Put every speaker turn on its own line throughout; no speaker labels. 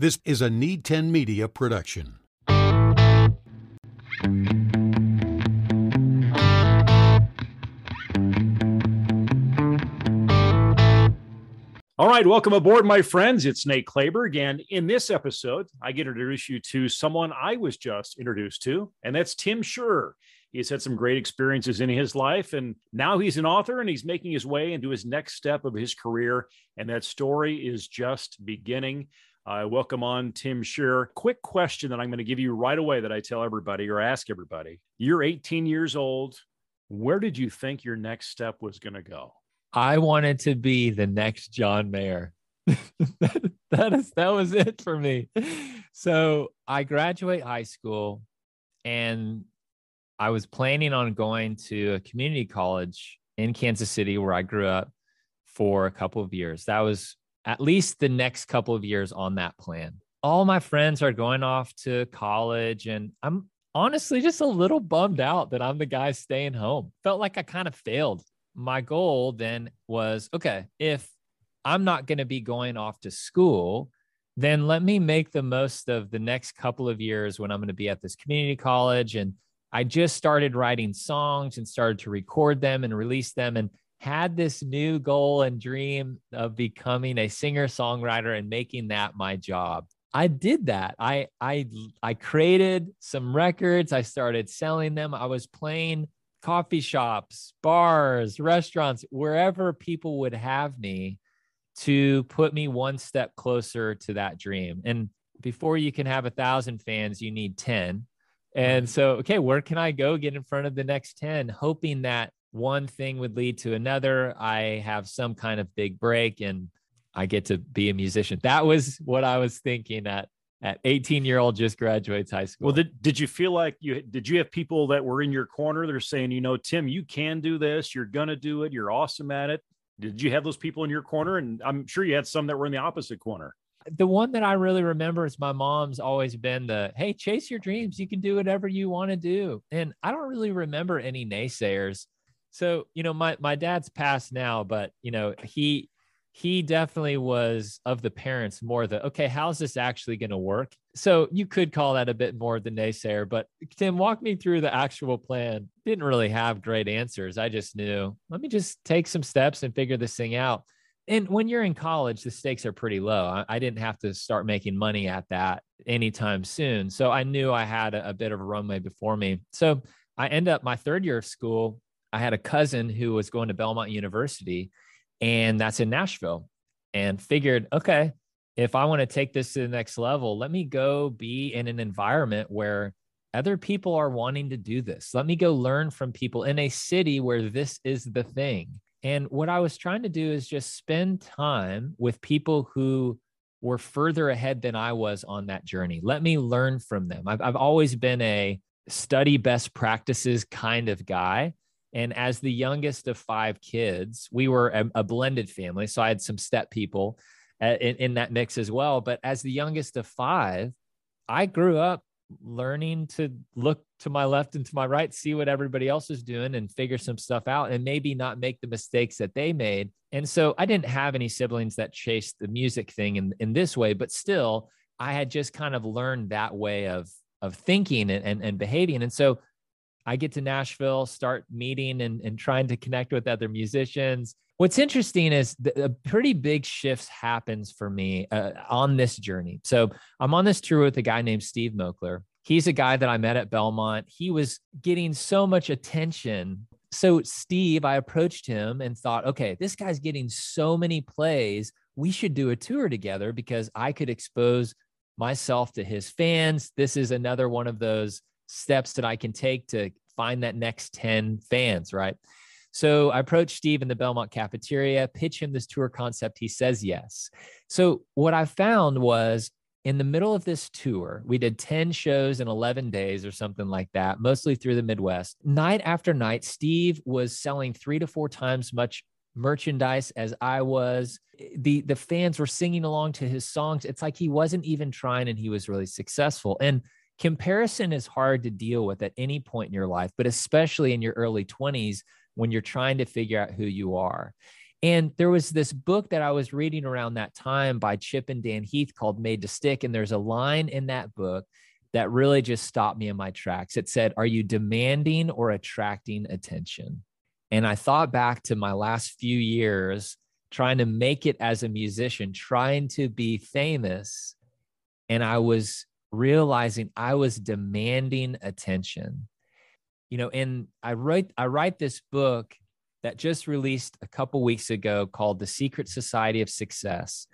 This is a Need 10 Media production.
All right, welcome aboard, my friends. It's Nate Clayberg. And in this episode, I get to introduce you to someone I was just introduced to, and that's Tim Schurrer. He's had some great experiences in his life, and now he's an author and he's making his way into his next step of his career. And that story is just beginning. I uh, welcome on Tim Schurrer. Quick question that I'm going to give you right away that I tell everybody or ask everybody. You're 18 years old. Where did you think your next step was going to go?
I wanted to be the next John Mayer. that, that is that was it for me. So I graduate high school and I was planning on going to a community college in Kansas City where I grew up for a couple of years. That was at least the next couple of years on that plan. All my friends are going off to college and I'm honestly just a little bummed out that I'm the guy staying home. Felt like I kind of failed my goal then was okay, if I'm not going to be going off to school, then let me make the most of the next couple of years when I'm going to be at this community college. And I just started writing songs and started to record them and release them and had this new goal and dream of becoming a singer songwriter and making that my job. I did that. I I I created some records. I started selling them. I was playing coffee shops, bars, restaurants, wherever people would have me to put me one step closer to that dream. And before you can have a thousand fans, you need 10. And so, okay, where can I go get in front of the next 10? Hoping that one thing would lead to another. I have some kind of big break and I get to be a musician. That was what I was thinking at at 18 year old just graduates high school.
Well, did, did you feel like you did you have people that were in your corner that are saying, you know, Tim, you can do this, you're gonna do it, you're awesome at it. Did you have those people in your corner? And I'm sure you had some that were in the opposite corner.
The one that I really remember is my mom's always been the hey, chase your dreams, you can do whatever you want to do. And I don't really remember any naysayers. So, you know, my my dad's passed now, but you know, he he definitely was of the parents more the okay how's this actually going to work? So you could call that a bit more the naysayer but tim walk me through the actual plan. Didn't really have great answers. I just knew let me just take some steps and figure this thing out. And when you're in college the stakes are pretty low. I, I didn't have to start making money at that anytime soon. So i knew i had a, a bit of a runway before me. So i end up my third year of school i had a cousin who was going to belmont university and that's in Nashville. And figured, okay, if I want to take this to the next level, let me go be in an environment where other people are wanting to do this. Let me go learn from people in a city where this is the thing. And what I was trying to do is just spend time with people who were further ahead than I was on that journey. Let me learn from them. I've, I've always been a study best practices kind of guy. And as the youngest of five kids, we were a, a blended family. So I had some step people uh, in, in that mix as well. But as the youngest of five, I grew up learning to look to my left and to my right, see what everybody else is doing and figure some stuff out and maybe not make the mistakes that they made. And so I didn't have any siblings that chased the music thing in, in this way, but still I had just kind of learned that way of of thinking and, and, and behaving. And so I get to Nashville, start meeting and, and trying to connect with other musicians. What's interesting is the, a pretty big shifts happens for me uh, on this journey. So I'm on this tour with a guy named Steve Moakler. He's a guy that I met at Belmont. He was getting so much attention. So Steve, I approached him and thought, okay, this guy's getting so many plays. We should do a tour together because I could expose myself to his fans. This is another one of those steps that I can take to find that next 10 fans, right? So I approached Steve in the Belmont cafeteria, pitch him this tour concept. He says yes. So what I found was in the middle of this tour, we did 10 shows in 11 days or something like that, mostly through the Midwest. Night after night, Steve was selling three to four times much merchandise as I was. The the fans were singing along to his songs. It's like he wasn't even trying and he was really successful. And comparison is hard to deal with at any point in your life, but especially in your early 20s when you're trying to figure out who you are. And there was this book that I was reading around that time by Chip and Dan Heath called Made to Stick. And there's a line in that book that really just stopped me in my tracks. It said, Are you demanding or attracting attention? And I thought back to my last few years trying to make it as a musician, trying to be famous. And I was realizing I was demanding attention. You know, and I write I write this book that just released a couple weeks ago called The Secret Society of Success.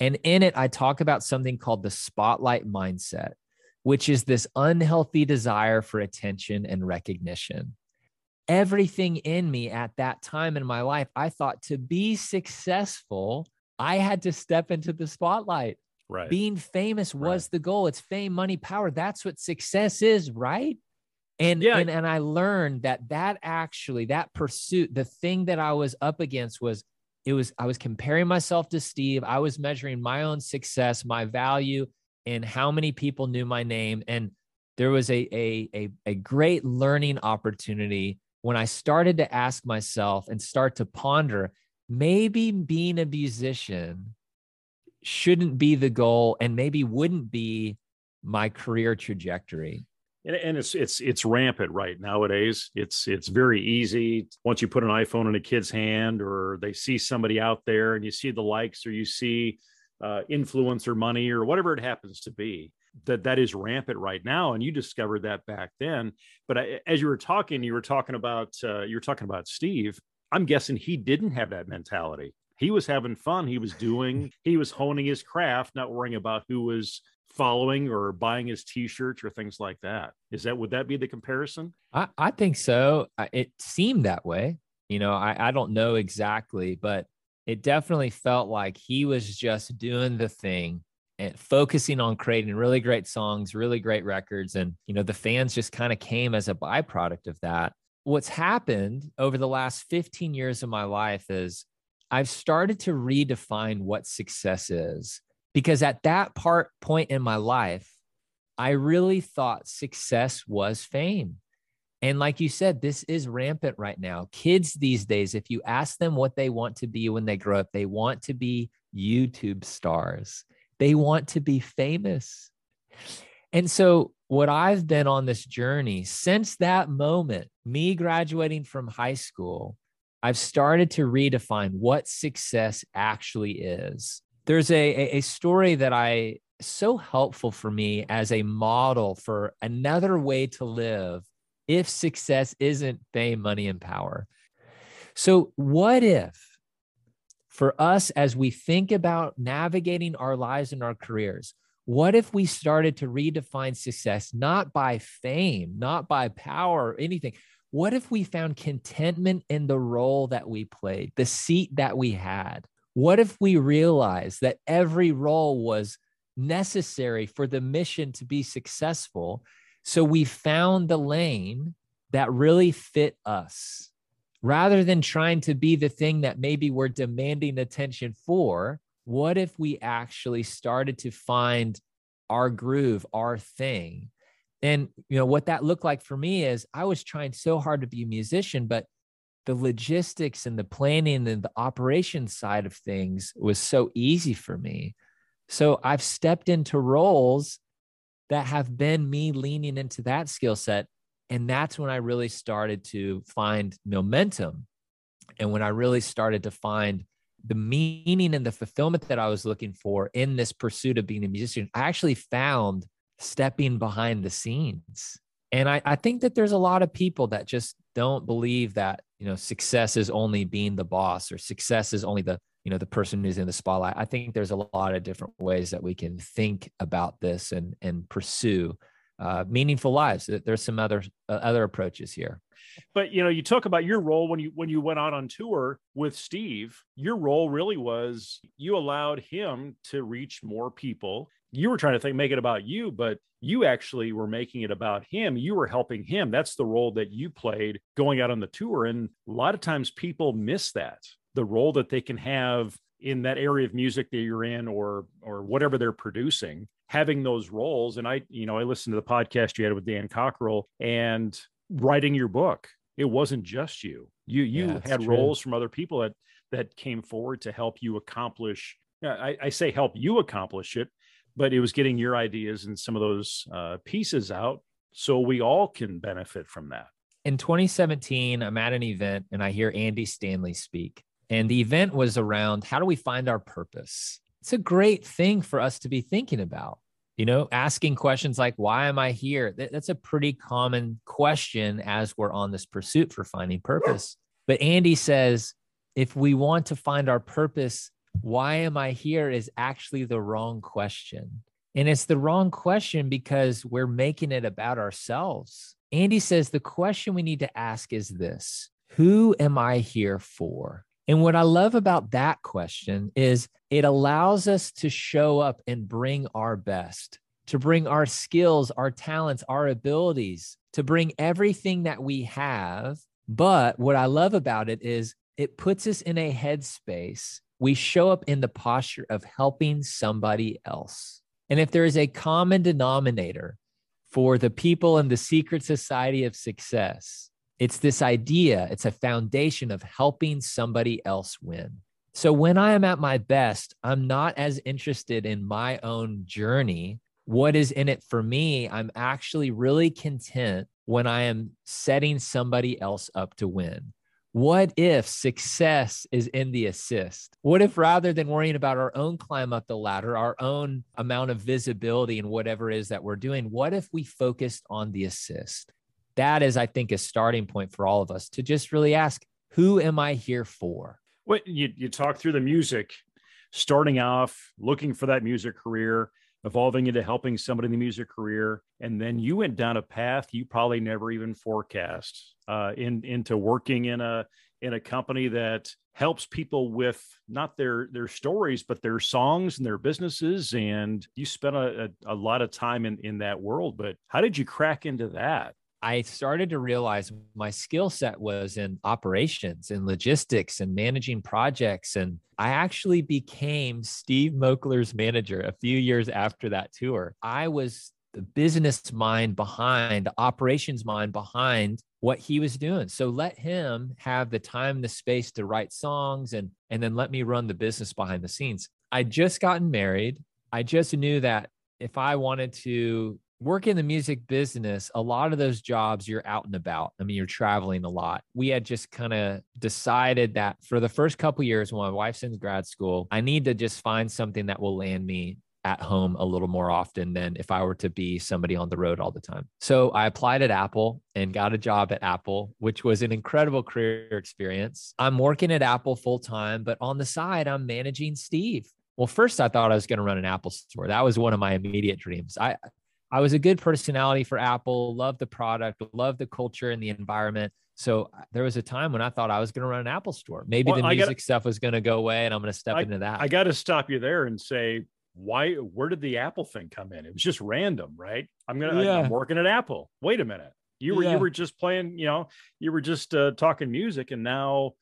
And in it I talk about something called the spotlight mindset, which is this unhealthy desire for attention and recognition. Everything in me at that time in my life, I thought to be successful, I had to step into the spotlight.
Right.
Being famous was right. the goal. It's fame, money, power. That's what success is, right? And, yeah. and and I learned that that actually that pursuit, the thing that I was up against was it was I was comparing myself to Steve. I was measuring my own success, my value, and how many people knew my name. And there was a a a, a great learning opportunity when I started to ask myself and start to ponder maybe being a musician shouldn't be the goal and maybe wouldn't be my career trajectory.
And, and it's it's it's rampant right nowadays. It's it's very easy. Once you put an iphone in a kid's hand or they see somebody out there and you see the likes or you see uh, influencer money or whatever it happens to be that that is rampant right now. And you discovered that back then. But I, as you were talking you were talking about uh, you were talking about steve. I'm guessing he didn't have that mentality he was having fun. He was doing, he was honing his craft, not worrying about who was following or buying his t-shirts or things like that. Is that, would that be the comparison?
I, I think so. It seemed that way. You know, I, I don't know exactly, but it definitely felt like he was just doing the thing and focusing on creating really great songs, really great records. And, you know, the fans just kind of came as a byproduct of that. What's happened over the last 15 years of my life is I've started to redefine what success is because at that part point in my life, I really thought success was fame. And like you said, this is rampant right now. Kids these days, if you ask them what they want to be when they grow up, they want to be YouTube stars. They want to be famous. And so, what I've been on this journey since that moment, me graduating from high school, I've started to redefine what success actually is. There's a, a story that I so helpful for me as a model for another way to live if success isn't fame, money, and power. So, what if for us, as we think about navigating our lives and our careers, what if we started to redefine success not by fame, not by power or anything, what if we found contentment in the role that we played, the seat that we had? What if we realized that every role was necessary for the mission to be successful? So we found the lane that really fit us rather than trying to be the thing that maybe we're demanding attention for. What if we actually started to find our groove, our thing? And you know what that looked like for me is I was trying so hard to be a musician, but the logistics and the planning and the operation side of things was so easy for me. So I've stepped into roles that have been me leaning into that skill set. And that's when I really started to find momentum. And when I really started to find the meaning and the fulfillment that I was looking for in this pursuit of being a musician, I actually found stepping behind the scenes. And I, I think that there's a lot of people that just don't believe that, you know, success is only being the boss or success is only the, you know, the person who's in the spotlight. I think there's a lot of different ways that we can think about this and and pursue uh, meaningful lives. There's some other uh, other approaches here.
But you know, you talk about your role when you when you went out on tour with Steve. Your role really was you allowed him to reach more people you were trying to think make it about you but you actually were making it about him you were helping him that's the role that you played going out on the tour and a lot of times people miss that the role that they can have in that area of music that you're in or or whatever they're producing having those roles and i you know i listened to the podcast you had with dan cockerell and writing your book it wasn't just you you you yeah, had true. roles from other people that that came forward to help you accomplish? I, I say help you accomplish it, but it was getting your ideas and some of those uh, pieces out so we all can benefit from that.
In 2017, I'm at an event and I hear Andy Stanley speak. And the event was around how do we find our purpose? It's a great thing for us to be thinking about. You know, asking questions like, why am I here? That's a pretty common question as we're on this pursuit for finding purpose. But Andy says, if we want to find our purpose, why am I here is actually the wrong question. And it's the wrong question because we're making it about ourselves. Andy says the question we need to ask is this Who am I here for? And what I love about that question is it allows us to show up and bring our best, to bring our skills, our talents, our abilities, to bring everything that we have. But what I love about it is it puts us in a headspace. We show up in the posture of helping somebody else. And if there is a common denominator for the people in the secret society of success, it's this idea, it's a foundation of helping somebody else win. So when I am at my best, I'm not as interested in my own journey. What is in it for me? I'm actually really content when I am setting somebody else up to win. What if success is in the assist? What if rather than worrying about our own climb up the ladder, our own amount of visibility and whatever it is that we're doing, what if we focused on the assist? That is, I think, a starting point for all of us to just really ask, who am I here for?
What you, you talk through the music, starting off, looking for that music career, evolving into helping somebody in the music career and then you went down a path you probably never even forecast uh, in, into working in a in a company that helps people with not their their stories but their songs and their businesses and you spent a, a, a lot of time in in that world. But how did you crack into that
I started to realize my skill set was in operations and logistics and managing projects. And I actually became Steve Moakler's manager a few years after that tour. I was the business mind behind, the operations mind behind what he was doing. So let him have the time, the space to write songs and and then let me run the business behind the scenes. I'd just gotten married. I just knew that if I wanted to work in the music business, a lot of those jobs you're out and about. I mean, you're traveling a lot. We had just kind of decided that for the first couple years when my wife's in grad school, I need to just find something that will land me at home a little more often than if I were to be somebody on the road all the time. So I applied at Apple and got a job at Apple, which was an incredible career experience. I'm working at Apple full time, but on the side, I'm managing Steve. Well, first I thought I was going to run an Apple store. That was one of my immediate dreams. I I was a good personality for Apple, loved the product, loved the culture and the environment. So uh, there was a time when I thought I was going to run an Apple store. Maybe well, the music gotta, stuff was going to go away and I'm going to step
I,
into that.
I got to stop you there and say, why, where did the Apple thing come in? It was just random, right? I'm going to, yeah. I'm working at Apple. Wait a minute. You were, yeah. you were just playing, you know, you were just uh, talking music and now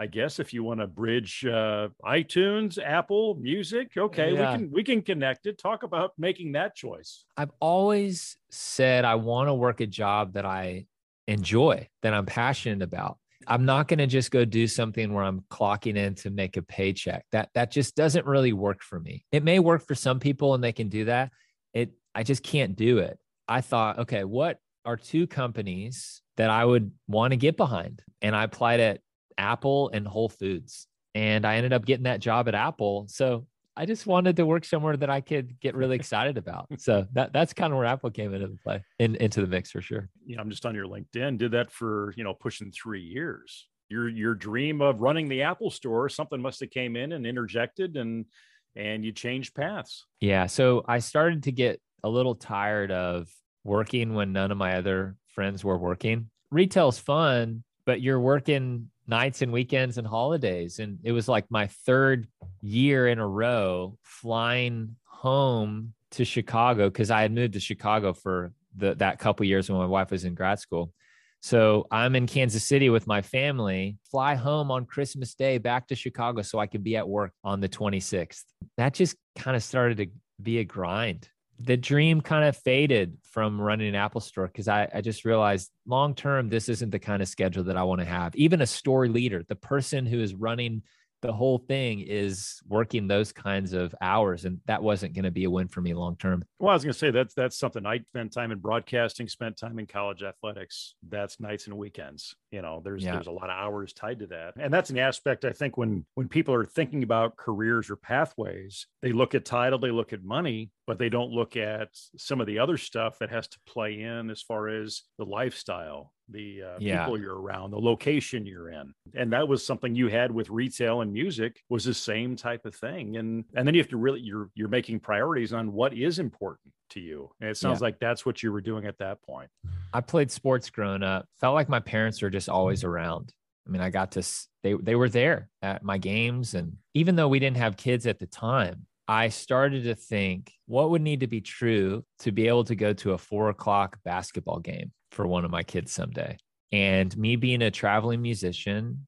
I guess if you want to bridge uh, iTunes, Apple Music, okay, yeah. we can we can connect it. Talk about making that choice.
I've always said I want to work a job that I enjoy, that I'm passionate about. I'm not going to just go do something where I'm clocking in to make a paycheck. That that just doesn't really work for me. It may work for some people and they can do that. It I just can't do it. I thought, okay, what are two companies that I would want to get behind? And I applied at Apple and Whole Foods. And I ended up getting that job at Apple. So I just wanted to work somewhere that I could get really excited about. So that that's kind of where Apple came into the play, in, into the mix for sure.
You know, I'm just on your LinkedIn. Did that for you know pushing three years. Your your dream of running the Apple store, something must have came in and interjected, and and you changed paths.
Yeah. So I started to get a little tired of working when none of my other friends were working. Retail's fun, but you're working nights and weekends and holidays. And it was like my third year in a row flying home to Chicago because I had moved to Chicago for the, that couple years when my wife was in grad school. So I'm in Kansas City with my family, fly home on Christmas Day back to Chicago so I could be at work on the 26th. That just kind of started to be a grind the dream kind of faded from running an Apple store because I, I just realized long term, this isn't the kind of schedule that I want to have. Even a store leader, the person who is running the whole thing is working those kinds of hours and that wasn't going to be a win for me long term
well i was going to say that's that's something i spent time in broadcasting spent time in college athletics that's nights and weekends you know there's yeah. there's a lot of hours tied to that and that's an aspect i think when when people are thinking about careers or pathways they look at title they look at money but they don't look at some of the other stuff that has to play in as far as the lifestyle the uh, yeah. people you're around the location you're in. And that was something you had with retail and music was the same type of thing. And and then you have to really you're you're making priorities on what is important to you. And it sounds yeah. like that's what you were doing at that point.
I played sports growing up. Felt like my parents were just always around. I mean i got to they they were there at my games. And even though we didn't have kids at the time I started to think what would need to be true to be able to go to a four o'clock basketball game for one of my kids someday. And me being a traveling musician,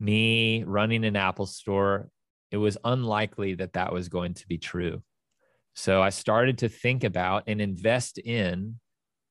me running an Apple store, it was unlikely that that was going to be true. So I started to think about and invest in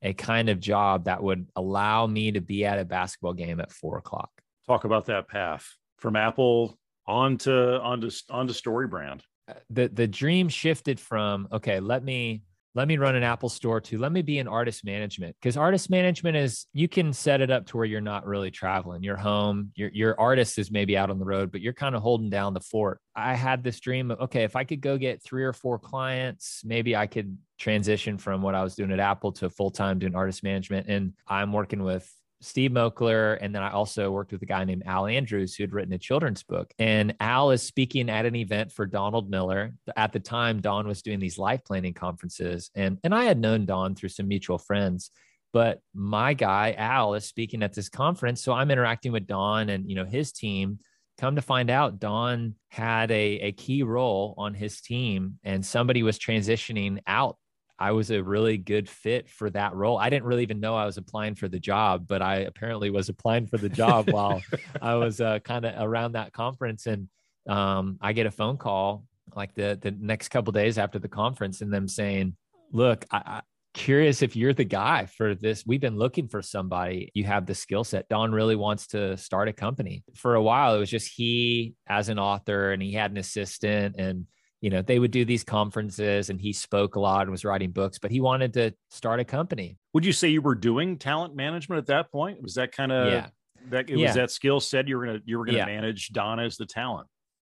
a kind of job that would allow me to be at a basketball game at four o'clock.
Talk about that path from Apple onto onto onto Story Brand.
The the dream shifted from okay, let me let me run an Apple store to let me be an artist management because artist management is you can set it up to where you're not really traveling. You're home, your your artist is maybe out on the road, but you're kind of holding down the fort. I had this dream of okay, if I could go get three or four clients, maybe I could transition from what I was doing at Apple to full time doing artist management. And I'm working with Steve Moakler. And then I also worked with a guy named Al Andrews who had written a children's book. And Al is speaking at an event for Donald Miller. At the time, Don was doing these life planning conferences. And, and I had known Don through some mutual friends. But my guy, Al, is speaking at this conference. So I'm interacting with Don and you know his team. Come to find out, Don had a, a key role on his team, and somebody was transitioning out I was a really good fit for that role. I didn't really even know I was applying for the job, but I apparently was applying for the job while I was uh, kind of around that conference. And um, I get a phone call like the the next couple days after the conference, and them saying, "Look, I, I curious if you're the guy for this. We've been looking for somebody. You have the skill set. Don really wants to start a company. For a while, it was just he as an author, and he had an assistant and you know, they would do these conferences and he spoke a lot and was writing books, but he wanted to start a company.
Would you say you were doing talent management at that point? Was that kind of
yeah.
that it yeah. was that skill set you were gonna you were gonna yeah. manage Don as the talent?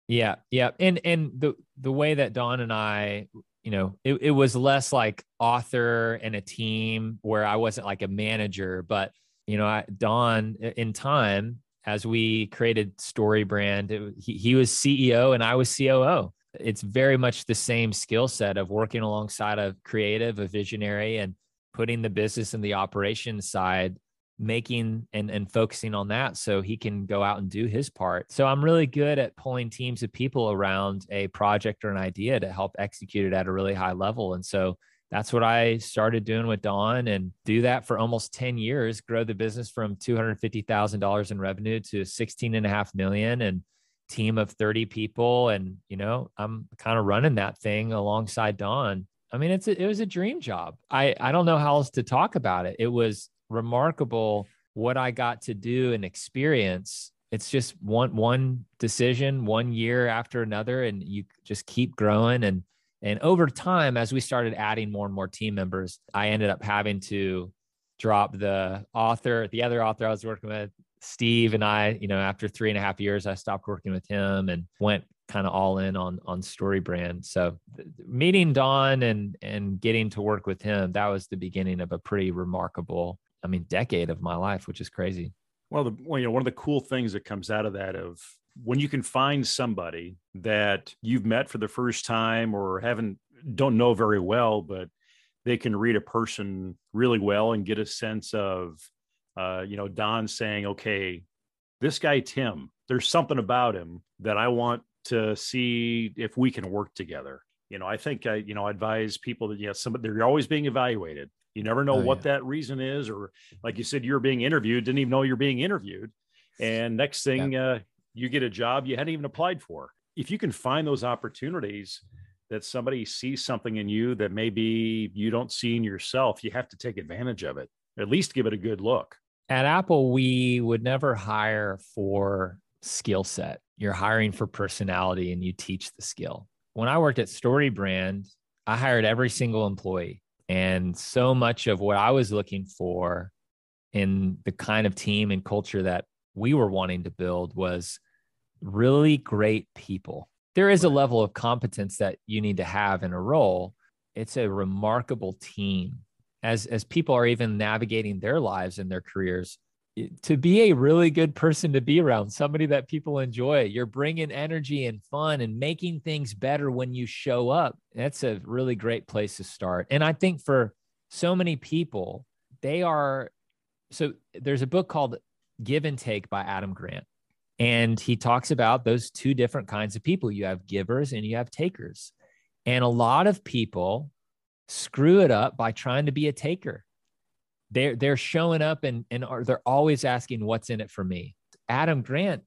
Yeah, yeah. And and the the way that Don and I, you know, it, it was less like author and a team where I wasn't like a manager, but you know, I, Don in time as we created Story Brand, it, he, he was CEO and I was COO it's very much the same skill set of working alongside a creative, a visionary, and putting the business and the operations side, making and, and focusing on that so he can go out and do his part. So I'm really good at pulling teams of people around a project or an idea to help execute it at a really high level. And so that's what I started doing with Don and do that for almost 10 years, grow the business from $250,000 in revenue to 16 and a half million and team of 30 people and you know i'm kind of running that thing alongside don. I mean it's a, it was a dream job. I i don't know how else to talk about it. It was remarkable what i got to do and experience. It's just one one decision one year after another and you just keep growing. And and over time as we started adding more and more team members i ended up having to drop the author the other author i was working with Steve and I, you know, after three and a half years, I stopped working with him and went kind of all in on on Story Brand. So meeting Don and and getting to work with him, that was the beginning of a pretty remarkable, I mean, decade of my life, which is crazy.
Well, the well, you know, one of the cool things that comes out of that of when you can find somebody that you've met for the first time or haven't don't know very well, but they can read a person really well and get a sense of uh, you know, Don saying, okay, this guy, Tim, there's something about him that I want to see if we can work together. You know, I think I, you know, advise people that, yeah, somebody, they're always being evaluated. You never know oh, what yeah. that reason is. Or like you said, you're being interviewed, didn't even know you're being interviewed. And next thing, yeah. uh, you get a job you hadn't even applied for. If you can find those opportunities that somebody sees something in you that maybe you don't see in yourself, you have to take advantage of it. At least give it a good look
at Apple, we would never hire for skill set. you're hiring for personality and you teach the skill. When I worked at StoryBrand, I hired every single employee. And so much of what I was looking for in the kind of team and culture that we were wanting to build was really great people. There is a level of competence that you need to have in a role. It's a remarkable team. As as people are even navigating their lives and their careers, to be a really good person to be around, somebody that people enjoy. You're bringing energy and fun and making things better when you show up. That's a really great place to start. And I think for so many people, they are so there's a book called Give and Take by Adam Grant. And he talks about those two different kinds of people you have givers and you have takers. And a lot of people screw it up by trying to be a taker. They're, they're showing up and, and are, they're always asking, What's in it for me? Adam Grant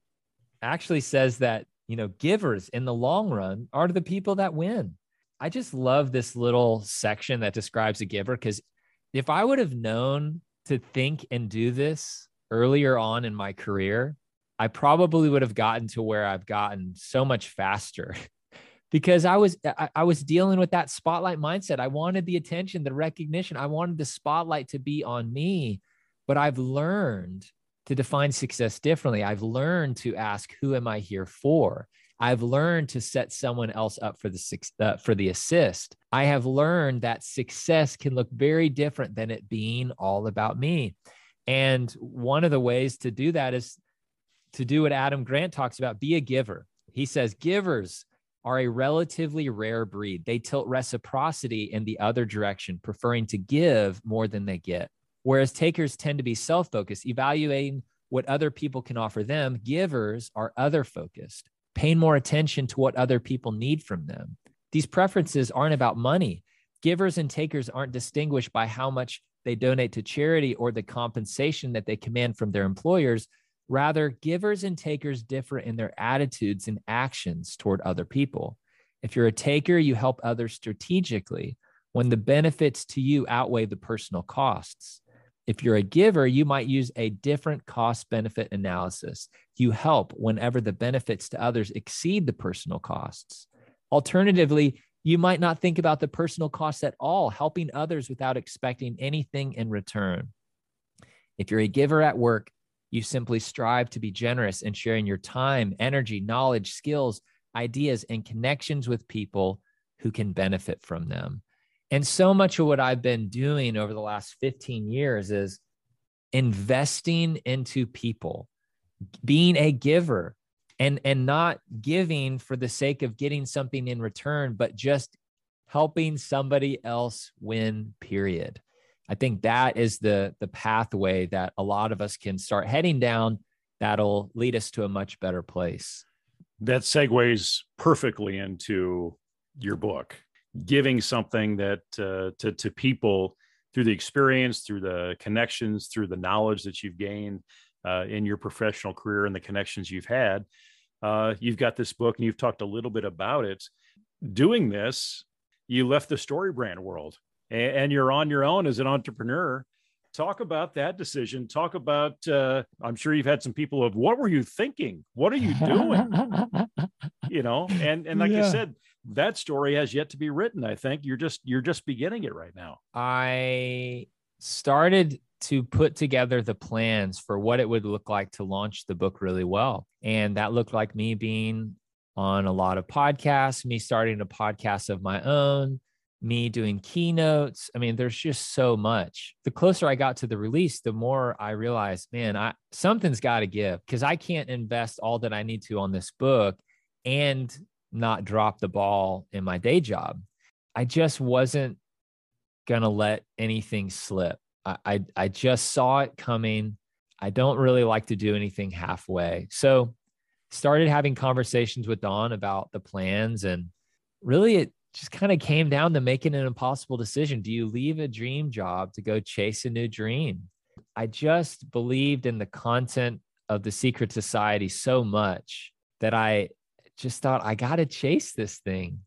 actually says that, you know, givers in the long run are the people that win. I just love this little section that describes a giver because if I would have known to think and do this earlier on in my career, I probably would have gotten to where I've gotten so much faster because I was I, I, was dealing with that spotlight mindset. I wanted the attention, the recognition. I wanted the spotlight to be on me, but I've learned to define success differently. I've learned to ask who am I here for? I've learned to set someone else up for the uh, for the assist. I have learned that success can look very different than it being all about me. And one of the ways to do that is to do what Adam Grant talks about be a giver. He says givers are a relatively rare breed. They tilt reciprocity in the other direction, preferring to give more than they get. Whereas takers tend to be self focused, evaluating what other people can offer them. Givers are other focused, paying more attention to what other people need from them. These preferences aren't about money. Givers and takers aren't distinguished by how much they donate to charity or the compensation that they command from their employers. Rather, givers and takers differ in their attitudes and actions toward other people. If you're a taker, you help others strategically when the benefits to you outweigh the personal costs. If you're a giver, you might use a different cost benefit analysis. You help whenever the benefits to others exceed the personal costs. Alternatively, you might not think about the personal costs at all, helping others without expecting anything in return. If you're a giver at work, you simply strive to be generous and sharing your time, energy, knowledge, skills, ideas, and connections with people who can benefit from them. And so much of what I've been doing over the last 15 years is investing into people, being a giver, and and not giving for the sake of getting something in return but just helping somebody else win period i think that is the the pathway that a lot of us can start heading down that'll lead us to a much better place
that segues perfectly into your book giving something that uh, to, to people through the experience through the connections through the knowledge that you've gained uh, in your professional career and the connections you've had. Uh, you've got this book and you've talked a little bit about it. Doing this, you left the StoryBrand world and, and you're on your own as an entrepreneur. Talk about that decision. Talk about, uh, I'm sure you've had some people of what were you thinking? What are you doing? you know, and, and like yeah. I said, that story has yet to be written. I think you're just, you're just beginning it right now.
I started to put together the plans for what it would look like to launch the book really well. And that looked like me being on a lot of podcasts, me starting a podcast of my own, me doing keynotes. I mean, there's just so much. The closer I got to the release, the more I realized, man, I something's got to give because I can't invest all that I need to on this book and not drop the ball in my day job. I just wasn't to let anything slip. I, I, I just saw it coming. I don't really like to do anything halfway. So started having conversations with Don about the plans and really it just kind of came down to making an impossible decision. Do you leave a dream job to go chase a new dream? I just believed in the content of the secret society so much that I just thought I got to chase this thing.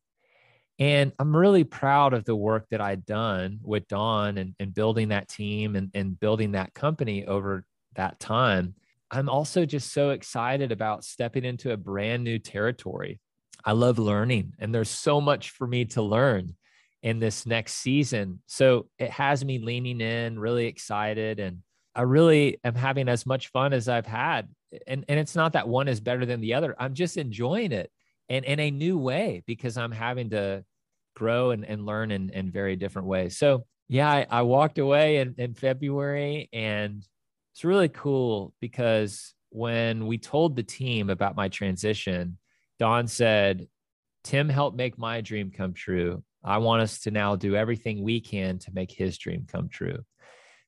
And I'm really proud of the work that I'd done with Don and, and building that team and, and building that company over that time. I'm also just so excited about stepping into a brand new territory. I love learning, and there's so much for me to learn in this next season. So it has me leaning in, really excited, and I really am having as much fun as I've had. And, and it's not that one is better than the other. I'm just enjoying it and in a new way because I'm having to grow and, and learn in, in very different ways. So yeah, I, I walked away in, in February and it's really cool because when we told the team about my transition, Don said, Tim helped make my dream come true. I want us to now do everything we can to make his dream come true.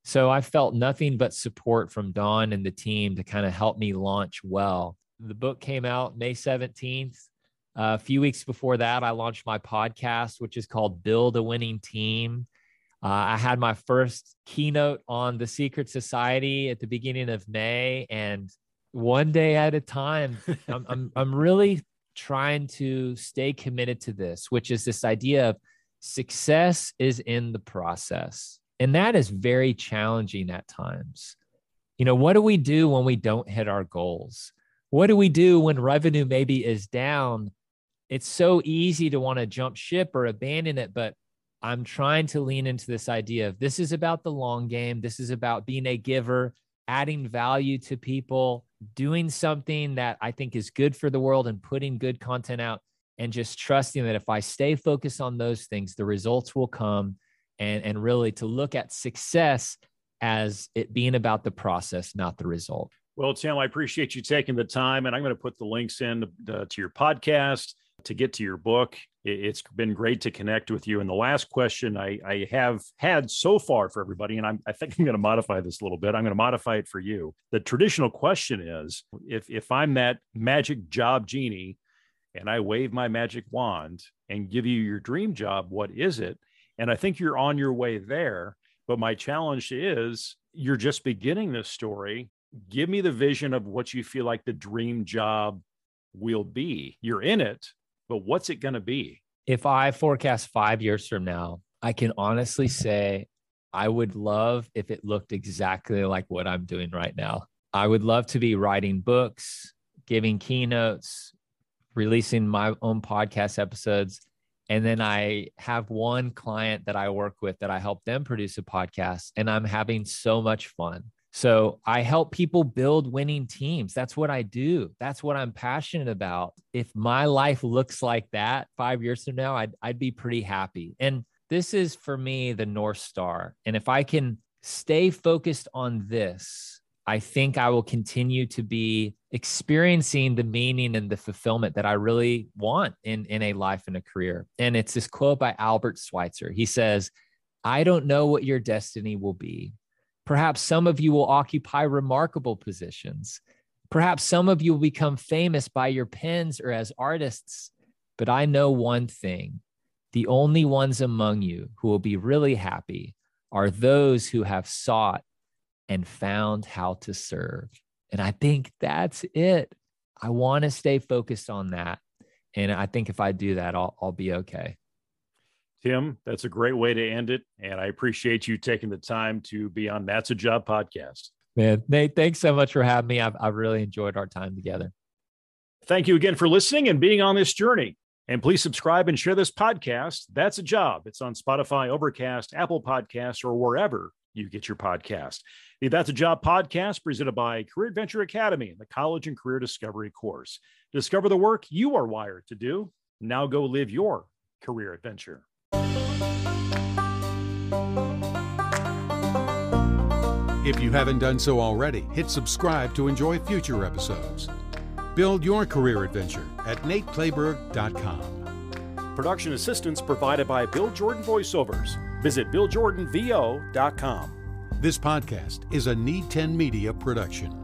So I felt nothing but support from Don and the team to kind of help me launch well. The book came out May 17th. Uh, a few weeks before that, I launched my podcast, which is called Build a Winning Team. Uh, I had my first keynote on the Secret Society at the beginning of May, and one day at a time, I'm, I'm, I'm really trying to stay committed to this, which is this idea of success is in the process. And that is very challenging at times. You know, what do we do when we don't hit our goals? What do we do when revenue maybe is down? It's so easy to want to jump ship or abandon it, but I'm trying to lean into this idea of this is about the long game. This is about being a giver, adding value to people, doing something that I think is good for the world and putting good content out and just trusting that if I stay focused on those things, the results will come and, and really to look at success as it being about the process, not the result.
Well, Tim, I appreciate you taking the time, and I'm going to put the links in to, to your podcast to get to your book. It's been great to connect with you. And the last question I, I have had so far for everybody, and I'm, I think I'm going to modify this a little bit. I'm going to modify it for you. The traditional question is if, if I'm that magic job genie and I wave my magic wand and give you your dream job, what is it? And I think you're on your way there. But my challenge is you're just beginning this story. Give me the vision of what you feel like the dream job will be. You're in it, but what's it going to be?
If I forecast five years from now, I can honestly say I would love if it looked exactly like what I'm doing right now. I would love to be writing books, giving keynotes, releasing my own podcast episodes. And then I have one client that I work with that I help them produce a podcast, and I'm having so much fun. So I help people build winning teams. That's what I do. That's what I'm passionate about. If my life looks like that five years from now, I'd, I'd be pretty happy. And this is for me the North Star. And if I can stay focused on this, I think I will continue to be experiencing the meaning and the fulfillment that I really want in, in a life and a career. And it's this quote by Albert Schweitzer. He says, I don't know what your destiny will be, Perhaps some of you will occupy remarkable positions. Perhaps some of you will become famous by your pens or as artists. But I know one thing the only ones among you who will be really happy are those who have sought and found how to serve. And I think that's it. I want to stay focused on that. And I think if I do that, I'll, I'll be okay.
Tim, that's a great way to end it. And I appreciate you taking the time to be on That's a Job podcast.
Man, Nate, thanks so much for having me. I've, I've really enjoyed our time together.
Thank you again for listening and being on this journey. And please subscribe and share this podcast. That's a job. It's on Spotify, Overcast, Apple Podcasts, or wherever you get your podcast. The That's a Job podcast presented by Career Adventure Academy, and the college and career discovery course. Discover the work you are wired to do. Now go live your career adventure.
If you haven't done so already, hit subscribe to enjoy future episodes. Build your career adventure at nateclayberg.com.
Production assistance provided by Bill Jordan Voiceovers. Visit BillJordanVO.com.
This podcast is a Need 10 Media production.